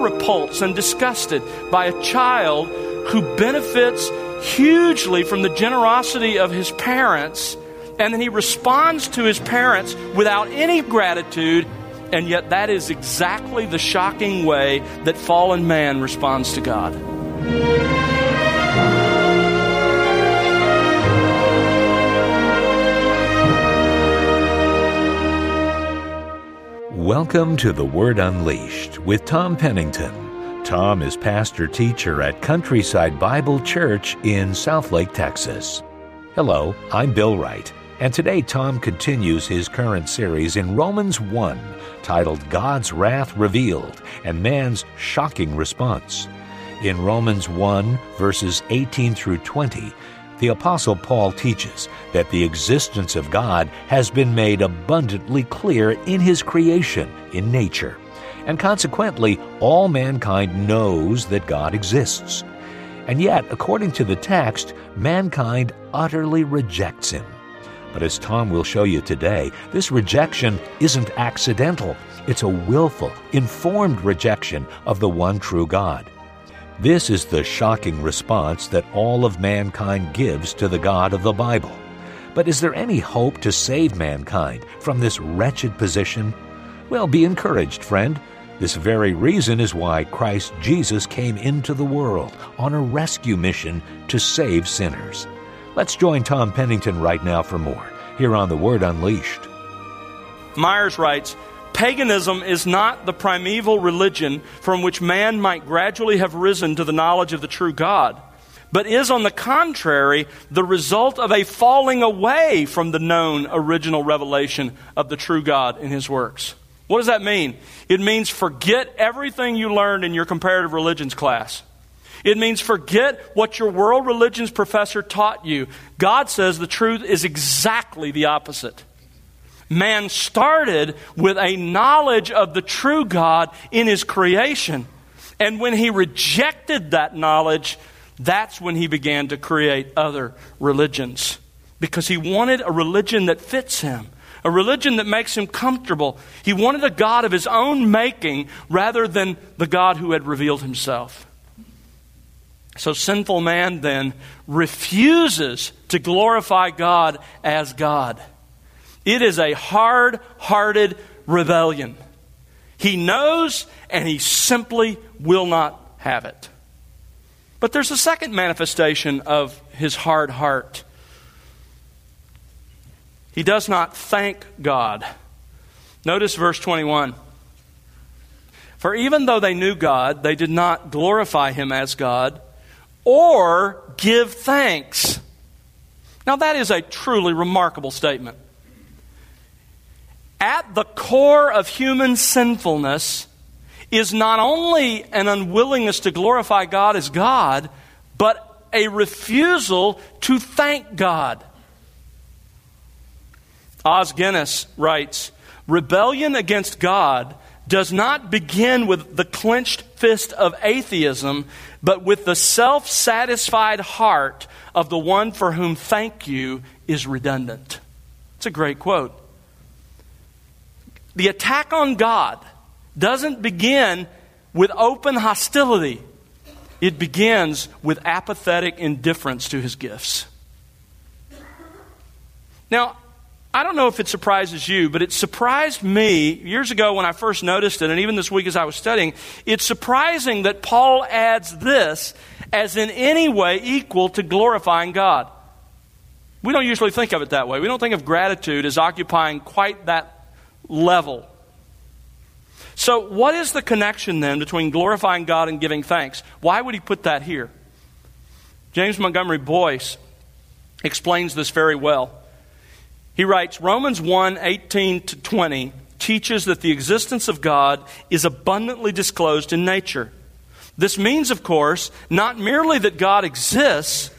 repulsed and disgusted by a child who benefits hugely from the generosity of his parents, and then he responds to his parents without any gratitude, and yet that is exactly the shocking way that fallen man responds to God. Welcome to The Word Unleashed with Tom Pennington. Tom is pastor teacher at Countryside Bible Church in Southlake, Texas. Hello, I'm Bill Wright, and today Tom continues his current series in Romans 1 titled God's Wrath Revealed and Man's Shocking Response. In Romans 1, verses 18 through 20, the Apostle Paul teaches that the existence of God has been made abundantly clear in His creation, in nature, and consequently, all mankind knows that God exists. And yet, according to the text, mankind utterly rejects Him. But as Tom will show you today, this rejection isn't accidental. It's a willful, informed rejection of the one true God. This is the shocking response that all of mankind gives to the God of the Bible. But is there any hope to save mankind from this wretched position? Well, be encouraged, friend. This very reason is why Christ Jesus came into the world on a rescue mission to save sinners. Let's join Tom Pennington right now for more, here on The Word Unleashed. Myers writes, Paganism is not the primeval religion from which man might gradually have risen to the knowledge of the true God, but is, on the contrary, the result of a falling away from the known original revelation of the true God in his works. What does that mean? It means forget everything you learned in your comparative religions class. It means forget what your world religions professor taught you. God says the truth is exactly the opposite. Man started with a knowledge of the true God in his creation. And when he rejected that knowledge, that's when he began to create other religions. Because he wanted a religion that fits him, a religion that makes him comfortable. He wanted a God of his own making rather than the God who had revealed himself. So, sinful man then refuses to glorify God as God. It is a hard hearted rebellion. He knows and he simply will not have it. But there's a second manifestation of his hard heart. He does not thank God. Notice verse 21. For even though they knew God, they did not glorify him as God or give thanks. Now, that is a truly remarkable statement. At the core of human sinfulness is not only an unwillingness to glorify God as God, but a refusal to thank God. Os Guinness writes Rebellion against God does not begin with the clenched fist of atheism, but with the self satisfied heart of the one for whom thank you is redundant. It's a great quote. The attack on God doesn't begin with open hostility, it begins with apathetic indifference to his gifts. Now, I don't know if it surprises you, but it surprised me years ago when I first noticed it, and even this week as I was studying. It's surprising that Paul adds this as in any way equal to glorifying God. We don't usually think of it that way. We don't think of gratitude as occupying quite that level. So, what is the connection then between glorifying God and giving thanks? Why would he put that here? James Montgomery Boice explains this very well. He writes Romans 1 18 to 20 teaches that the existence of God is abundantly disclosed in nature. This means, of course, not merely that God exists,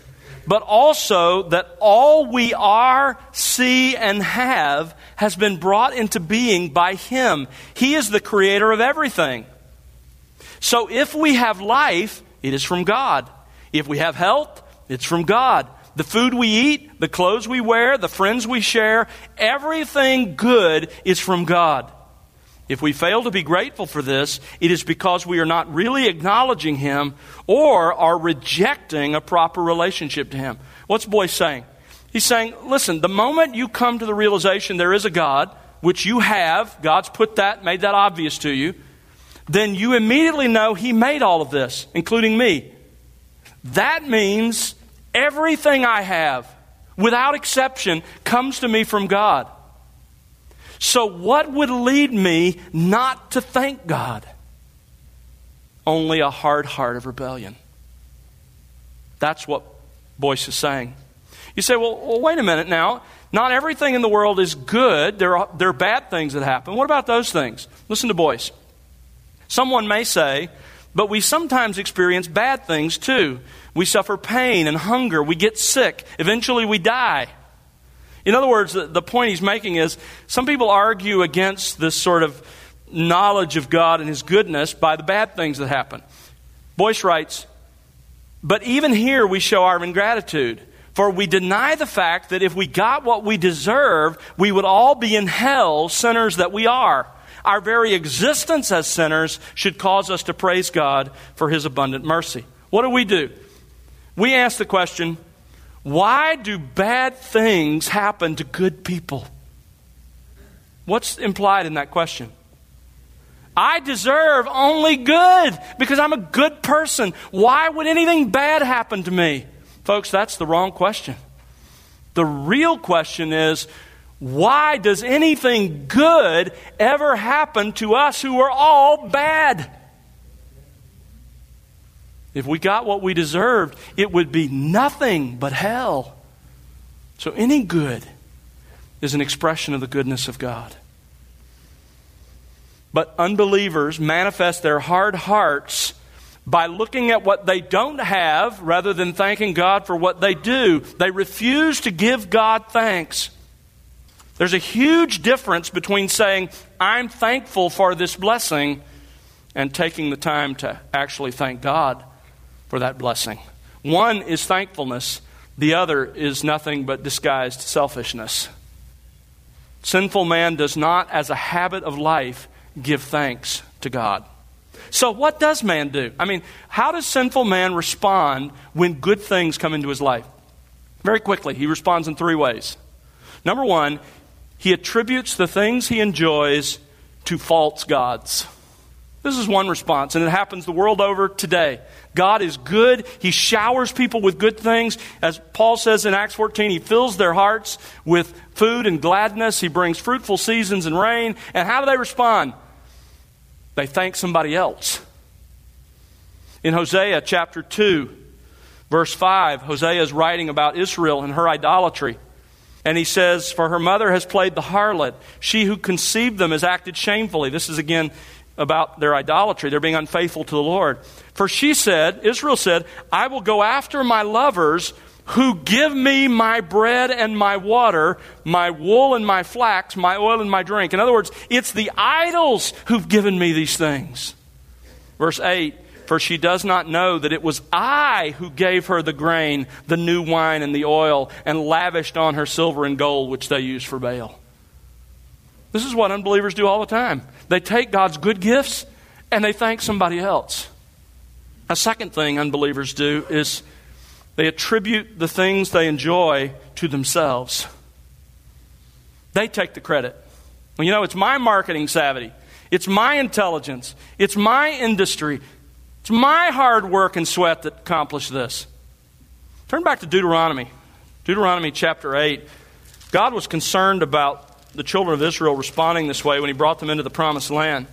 but also that all we are, see, and have has been brought into being by Him. He is the creator of everything. So if we have life, it is from God. If we have health, it's from God. The food we eat, the clothes we wear, the friends we share, everything good is from God. If we fail to be grateful for this, it is because we are not really acknowledging Him or are rejecting a proper relationship to Him. What's Boice saying? He's saying, listen, the moment you come to the realization there is a God, which you have, God's put that, made that obvious to you, then you immediately know He made all of this, including me. That means everything I have, without exception, comes to me from God. So, what would lead me not to thank God? Only a hard heart of rebellion. That's what Boice is saying. You say, well, well, wait a minute now. Not everything in the world is good. There are, there are bad things that happen. What about those things? Listen to Boice. Someone may say, but we sometimes experience bad things too. We suffer pain and hunger. We get sick. Eventually, we die. In other words, the, point he's making is some people argue against this sort of knowledge of God and His goodness by the bad things that happen. Boice writes, But even here we show our ingratitude, for we deny the fact that if we got what we deserve, we would all be in hell, sinners that we are. Our very existence as sinners should cause us to praise God for His abundant mercy. What do we do? We ask the question, why do bad things happen to good people? What's implied in that question? I deserve only good because I'm a good person. Why would anything bad happen to me? Folks, that's the wrong question. The real question is why does anything good ever happen to us who are all bad? If we got what we deserved, it would be nothing but hell. So any good is an expression of the goodness of God. But unbelievers manifest their hard hearts by looking at what they don't have rather than thanking God for what they do. They refuse to give God thanks. There's a huge difference between saying, I'm thankful for this blessing, and taking the time to actually thank God for that blessing. One is thankfulness, the other is nothing but disguised selfishness. Sinful man does not, as a habit of life, give thanks to God. So, what does man do? I mean, how does sinful man respond when good things come into his life? Very quickly, he responds in three ways. Number one, he attributes the things he enjoys to false gods. This is one response, and it happens the world over today. God is good. He showers people with good things. As Paul says in Acts 14, He fills their hearts with food and gladness. He brings fruitful seasons and rain. And how do they respond? They thank somebody else. In Hosea chapter 2, verse 5, Hosea is writing about Israel and her idolatry. And he says, For her mother has played the harlot. She who conceived them has acted shamefully. This is again about their idolatry. They're being unfaithful to the Lord. For she said, Israel said, I will go after my lovers who give me my bread and my water, my wool and my flax, my oil and my drink. In other words, it's the idols who've given me these things. Verse 8 For she does not know that it was I who gave her the grain, the new wine, and the oil, and lavished on her silver and gold, which they use for Baal. This is what unbelievers do all the time. They take God's good gifts and they thank somebody else. A second thing unbelievers do is they attribute the things they enjoy to themselves. They take the credit. Well, you know, it's my marketing savvy, it's my intelligence, it's my industry, it's my hard work and sweat that accomplished this. Turn back to Deuteronomy. Deuteronomy chapter 8. God was concerned about the children of Israel responding this way when he brought them into the promised land.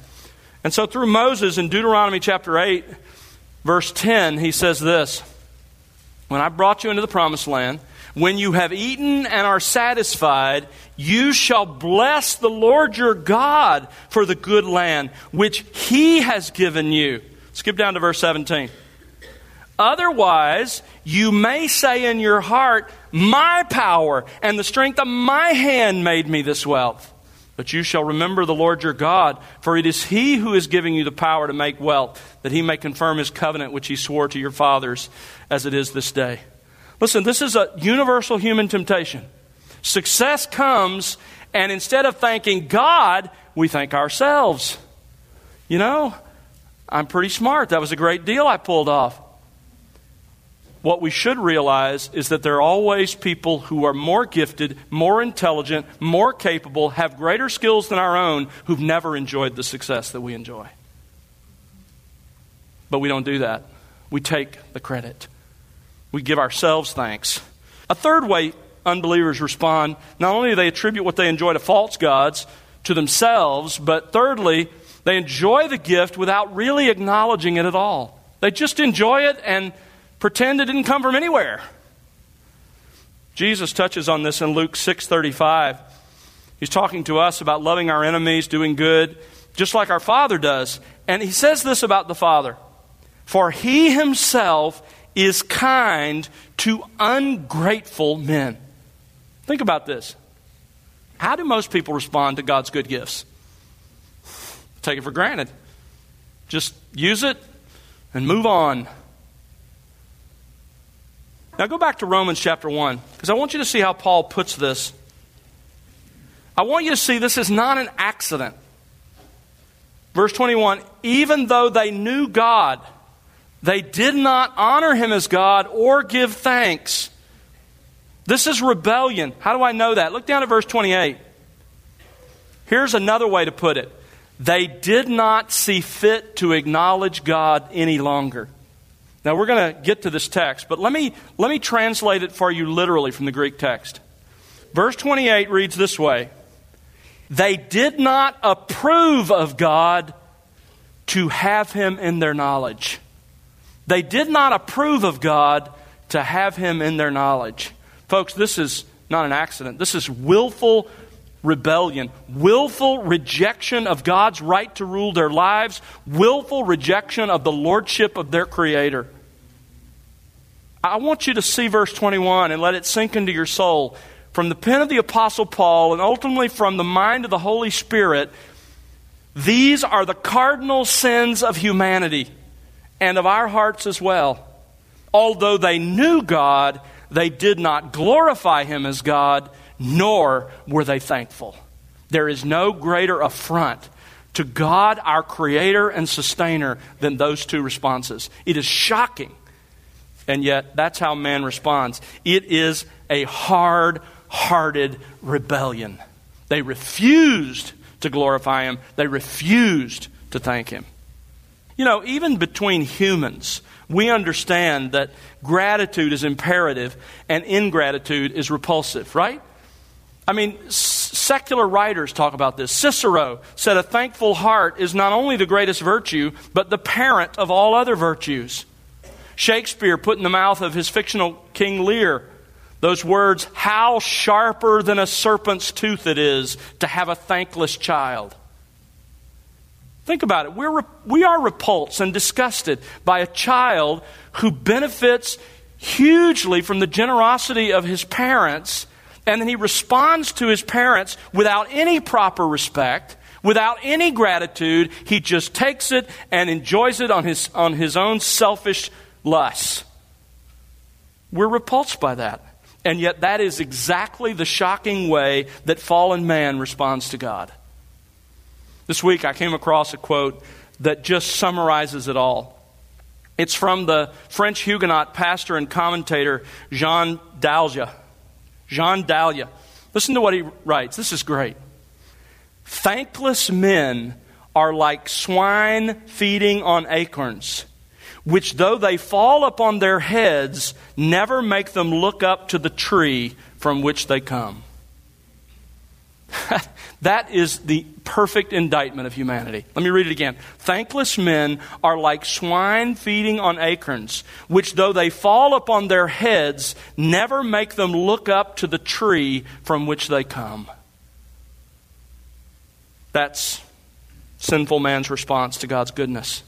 And so through Moses in Deuteronomy chapter 8, verse 10, he says this When I brought you into the promised land, when you have eaten and are satisfied, you shall bless the Lord your God for the good land which he has given you. Skip down to verse 17. Otherwise, you may say in your heart, My power and the strength of my hand made me this wealth. But you shall remember the Lord your God, for it is he who is giving you the power to make wealth, that he may confirm his covenant which he swore to your fathers, as it is this day. Listen, this is a universal human temptation. Success comes, and instead of thanking God, we thank ourselves. You know, I'm pretty smart. That was a great deal I pulled off. What we should realize is that there are always people who are more gifted, more intelligent, more capable, have greater skills than our own, who've never enjoyed the success that we enjoy. But we don't do that. We take the credit. We give ourselves thanks. A third way unbelievers respond not only do they attribute what they enjoy to false gods, to themselves, but thirdly, they enjoy the gift without really acknowledging it at all. They just enjoy it and pretend it didn't come from anywhere. Jesus touches on this in Luke 6:35. He's talking to us about loving our enemies, doing good, just like our Father does. And he says this about the Father. For he himself is kind to ungrateful men. Think about this. How do most people respond to God's good gifts? Take it for granted. Just use it and move on. Now go back to Romans chapter 1, because I want you to see how Paul puts this. I want you to see this is not an accident. Verse 21 even though they knew God, they did not honor him as God or give thanks. This is rebellion. How do I know that? Look down at verse 28. Here's another way to put it they did not see fit to acknowledge God any longer. Now we're going to get to this text, but let me, let me translate it for you literally from the Greek text. Verse 28 reads this way They did not approve of God to have him in their knowledge. They did not approve of God to have him in their knowledge. Folks, this is not an accident. This is willful rebellion, willful rejection of God's right to rule their lives, willful rejection of the lordship of their Creator. I want you to see verse 21 and let it sink into your soul. From the pen of the Apostle Paul and ultimately from the mind of the Holy Spirit, these are the cardinal sins of humanity and of our hearts as well. Although they knew God, they did not glorify Him as God, nor were they thankful. There is no greater affront to God, our Creator and Sustainer, than those two responses. It is shocking, and yet that's how man responds. It is a hard hearted rebellion. They refused to glorify Him, they refused to thank Him. You know, even between humans, we understand that gratitude is imperative and ingratitude is repulsive, right? I mean, secular writers talk about this. Cicero said a thankful heart is not only the greatest virtue, but the parent of all other virtues. Shakespeare put in the mouth of his fictional King Lear those words, how sharper than a serpent's tooth it is to have a thankless child. Think about it. We're, we are repulsed and disgusted by a child who benefits hugely from the generosity of his parents, and then he responds to his parents without any proper respect, without any gratitude. He just takes it and enjoys it on his, on his own selfish lusts. We're repulsed by that. And yet, that is exactly the shocking way that fallen man responds to God. This week I came across a quote that just summarizes it all. It's from the French Huguenot pastor and commentator Jean Daillé. Jean Daillé. Listen to what he writes. This is great. Thankless men are like swine feeding on acorns, which, though they fall upon their heads, never make them look up to the tree from which they come. that is the perfect indictment of humanity. Let me read it again. Thankless men are like swine feeding on acorns, which, though they fall upon their heads, never make them look up to the tree from which they come. That's sinful man's response to God's goodness.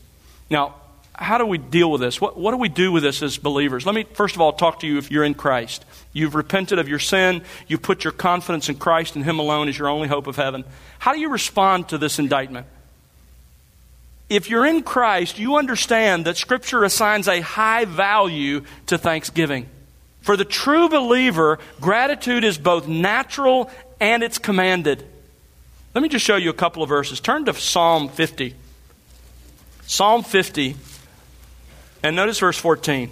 Now, how do we deal with this? What, what do we do with this as believers? Let me first of all talk to you if you're in Christ. You've repented of your sin, you've put your confidence in Christ and Him alone as your only hope of heaven. How do you respond to this indictment? If you're in Christ, you understand that Scripture assigns a high value to thanksgiving. For the true believer, gratitude is both natural and it's commanded. Let me just show you a couple of verses. Turn to Psalm 50. Psalm 50, and notice verse 14.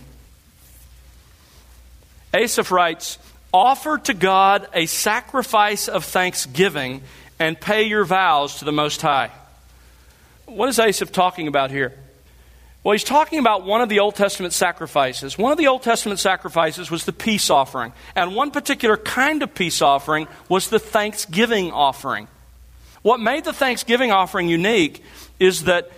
Asaph writes, Offer to God a sacrifice of thanksgiving and pay your vows to the Most High. What is Asaph talking about here? Well, he's talking about one of the Old Testament sacrifices. One of the Old Testament sacrifices was the peace offering. And one particular kind of peace offering was the thanksgiving offering. What made the thanksgiving offering unique is that,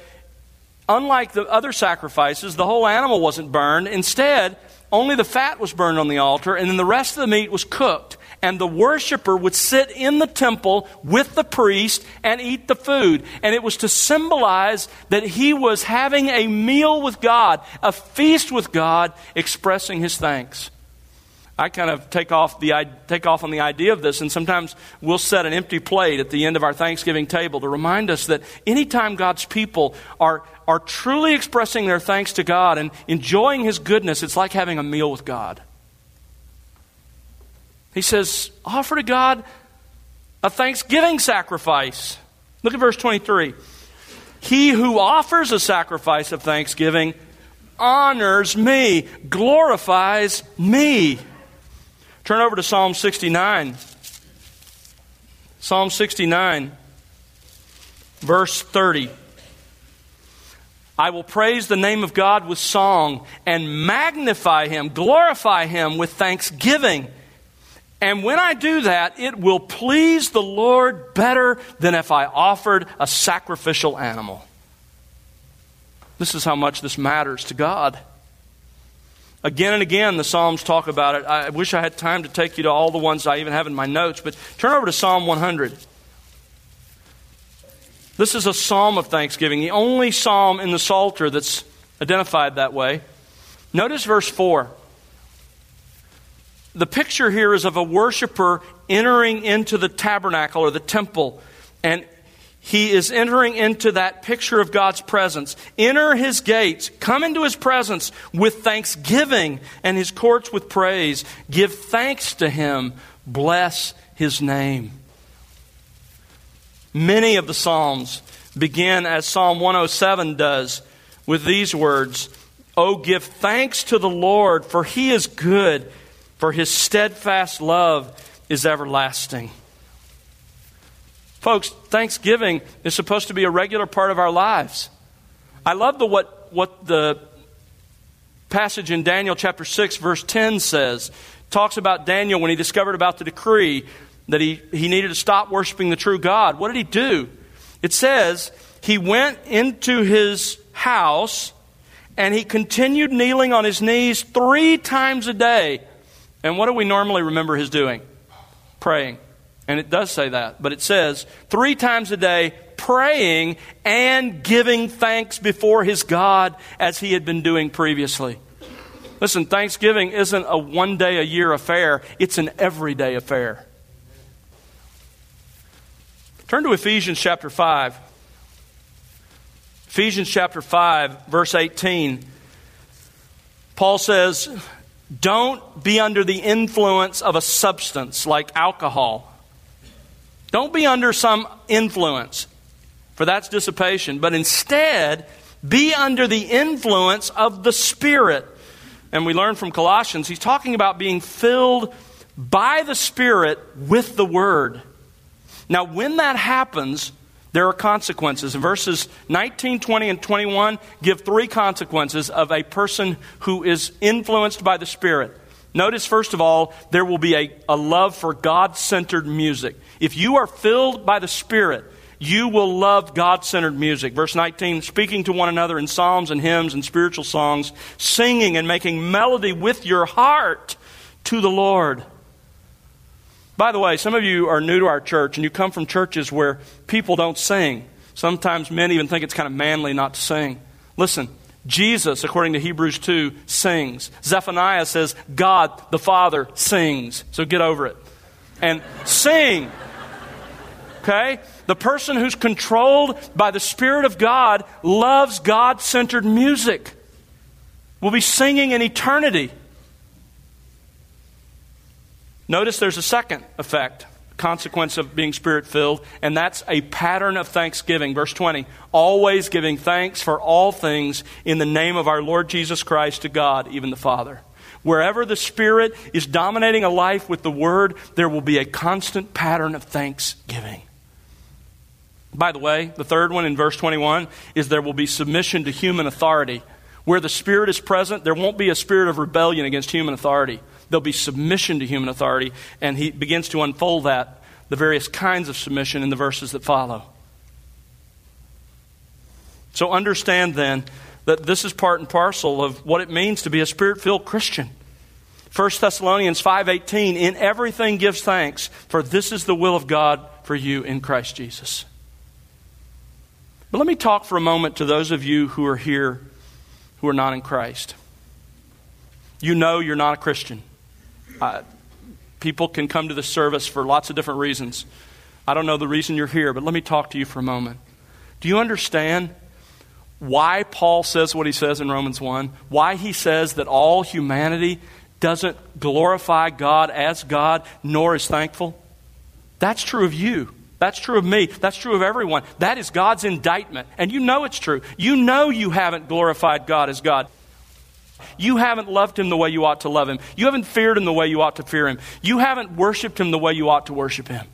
unlike the other sacrifices, the whole animal wasn't burned. Instead, only the fat was burned on the altar, and then the rest of the meat was cooked. And the worshiper would sit in the temple with the priest and eat the food. And it was to symbolize that he was having a meal with God, a feast with God, expressing his thanks. I kind of take off, the, take off on the idea of this, and sometimes we'll set an empty plate at the end of our Thanksgiving table to remind us that anytime God's people are, are truly expressing their thanks to God and enjoying His goodness, it's like having a meal with God. He says, offer to God a thanksgiving sacrifice. Look at verse 23. He who offers a sacrifice of thanksgiving honors me, glorifies me. Turn over to Psalm 69. Psalm 69, verse 30. I will praise the name of God with song and magnify him, glorify him with thanksgiving. And when I do that, it will please the Lord better than if I offered a sacrificial animal. This is how much this matters to God. Again and again, the Psalms talk about it. I wish I had time to take you to all the ones I even have in my notes, but turn over to Psalm 100. This is a psalm of thanksgiving, the only psalm in the Psalter that's identified that way. Notice verse 4. The picture here is of a worshiper entering into the tabernacle or the temple, and he is entering into that picture of God's presence. Enter his gates, come into his presence with thanksgiving and his courts with praise. Give thanks to him, bless his name. Many of the Psalms begin as Psalm 107 does with these words Oh, give thanks to the Lord, for he is good, for his steadfast love is everlasting. Folks, Thanksgiving is supposed to be a regular part of our lives. I love the, what, what the passage in Daniel chapter 6, verse 10 says. talks about Daniel when he discovered about the decree that he, he needed to stop worshiping the true God. What did he do? It says he went into his house and he continued kneeling on his knees three times a day. And what do we normally remember his doing? Praying. And it does say that. But it says three times a day, praying and giving thanks before his God as he had been doing previously. Listen, Thanksgiving isn't a one day a year affair, it's an everyday affair. Turn to Ephesians chapter 5. Ephesians chapter 5, verse 18. Paul says, Don't be under the influence of a substance like alcohol don't be under some influence, for that's dissipation, but instead be under the influence of the Spirit. And we learn from Colossians, he's talking about being filled by the Spirit with the Word. Now, when that happens, there are consequences. Verses 19, 20, and 21 give three consequences of a person who is influenced by the Spirit. Notice, first of all, there will be a, a love for God centered music. If you are filled by the Spirit, you will love God centered music. Verse 19, speaking to one another in psalms and hymns and spiritual songs, singing and making melody with your heart to the Lord. By the way, some of you are new to our church and you come from churches where people don't sing. Sometimes men even think it's kind of manly not to sing. Listen, Jesus, according to Hebrews 2, sings. Zephaniah says, God the Father sings. So get over it. And sing. Okay? The person who's controlled by the Spirit of God loves God centered music. Will be singing in eternity. Notice there's a second effect consequence of being spirit filled, and that's a pattern of thanksgiving. Verse 20 always giving thanks for all things in the name of our Lord Jesus Christ to God, even the Father. Wherever the Spirit is dominating a life with the Word, there will be a constant pattern of thanksgiving. By the way, the third one in verse 21 is there will be submission to human authority. Where the Spirit is present, there won't be a spirit of rebellion against human authority. There'll be submission to human authority, and he begins to unfold that, the various kinds of submission in the verses that follow. So understand then that this is part and parcel of what it means to be a spirit-filled Christian. 1 Thessalonians 5:18 in everything gives thanks for this is the will of God for you in Christ Jesus. But let me talk for a moment to those of you who are here who are not in Christ. You know you're not a Christian. Uh, people can come to the service for lots of different reasons. I don't know the reason you're here, but let me talk to you for a moment. Do you understand why Paul says what he says in Romans 1? Why he says that all humanity doesn't glorify God as God nor is thankful? That's true of you. That's true of me. That's true of everyone. That is God's indictment. And you know it's true. You know you haven't glorified God as God. You haven't loved him the way you ought to love him. You haven't feared him the way you ought to fear him. You haven't worshiped him the way you ought to worship him.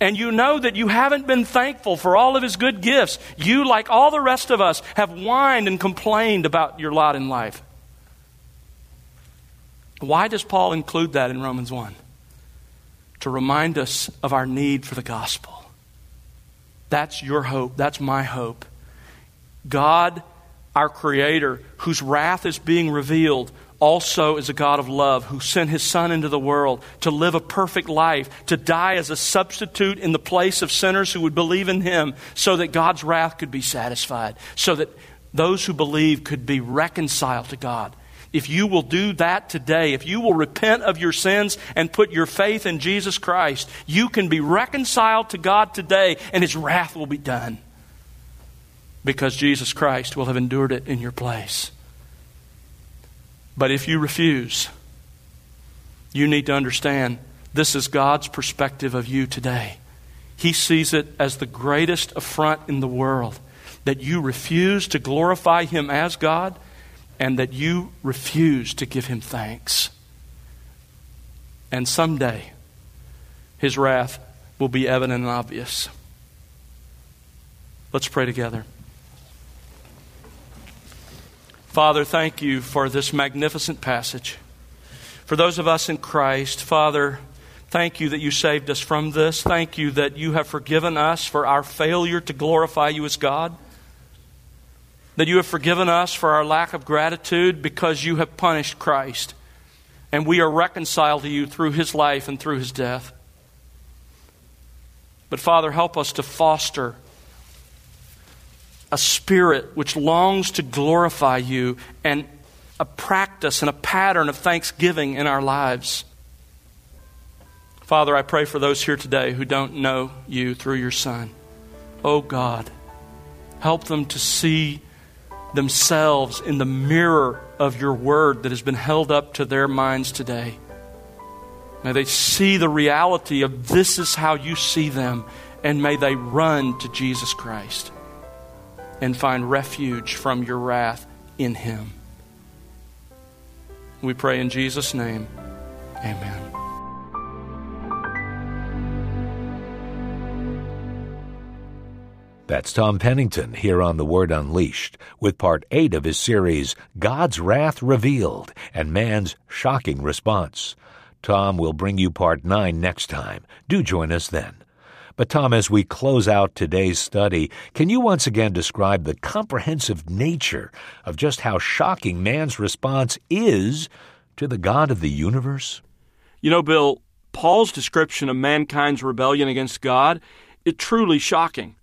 And you know that you haven't been thankful for all of his good gifts. You, like all the rest of us, have whined and complained about your lot in life. Why does Paul include that in Romans 1? To remind us of our need for the gospel. That's your hope. That's my hope. God our Creator, whose wrath is being revealed, also is a God of love who sent his Son into the world to live a perfect life, to die as a substitute in the place of sinners who would believe in him, so that God's wrath could be satisfied, so that those who believe could be reconciled to God. If you will do that today, if you will repent of your sins and put your faith in Jesus Christ, you can be reconciled to God today and his wrath will be done because Jesus Christ will have endured it in your place. But if you refuse, you need to understand this is God's perspective of you today. He sees it as the greatest affront in the world that you refuse to glorify Him as God and that you refuse to give Him thanks. And someday, His wrath will be evident and obvious. Let's pray together. Father, thank you for this magnificent passage. For those of us in Christ, Father, thank you that you saved us from this. Thank you that you have forgiven us for our failure to glorify you as God. That you have forgiven us for our lack of gratitude because you have punished Christ. And we are reconciled to you through his life and through his death. But Father, help us to foster a spirit which longs to glorify you and a practice and a pattern of thanksgiving in our lives. Father, I pray for those here today who don't know you through your Son. Oh God, help them to see themselves in the mirror of your word that has been held up to their minds today. May they see the reality of this is how you see them, and may they run to Jesus Christ and find refuge from your wrath in Him. We pray in Jesus' name. Amen. That's Tom Pennington here on The Word Unleashed with part 8 of his series, God's Wrath Revealed and Man's Shocking Response. Tom will bring you part 9 next time. Do join us then. But, Tom, as we close out today's study, can you once again describe the comprehensive nature of just how shocking man's response is to the God of the universe? You know, Bill, Paul's description of mankind's rebellion against God is truly shocking.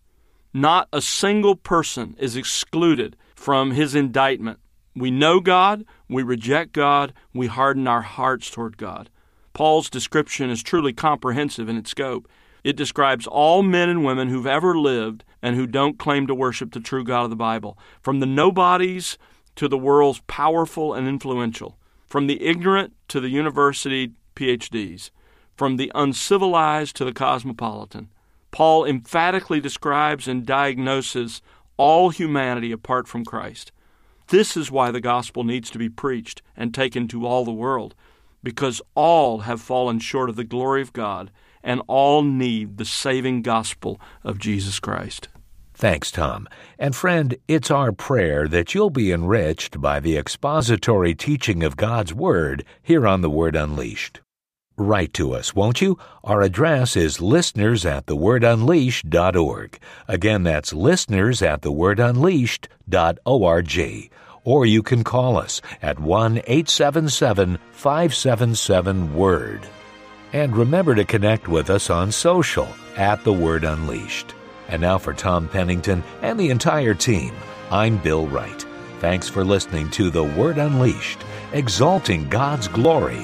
Not a single person is excluded from his indictment. We know God, we reject God, we harden our hearts toward God. Paul's description is truly comprehensive in its scope. It describes all men and women who've ever lived and who don't claim to worship the true God of the Bible, from the nobodies to the world's powerful and influential, from the ignorant to the university PhDs, from the uncivilized to the cosmopolitan. Paul emphatically describes and diagnoses all humanity apart from Christ. This is why the gospel needs to be preached and taken to all the world, because all have fallen short of the glory of God and all need the saving gospel of Jesus Christ. Thanks, Tom. And friend, it's our prayer that you'll be enriched by the expository teaching of God's Word here on The Word Unleashed. Write to us, won't you? Our address is listeners at thewordunleashed.org. Again, that's listeners at thewordunleashed.org. Or you can call us at 1 877 577 WORD. And remember to connect with us on social at The Word Unleashed. And now for Tom Pennington and the entire team, I'm Bill Wright. Thanks for listening to The Word Unleashed, exalting God's glory,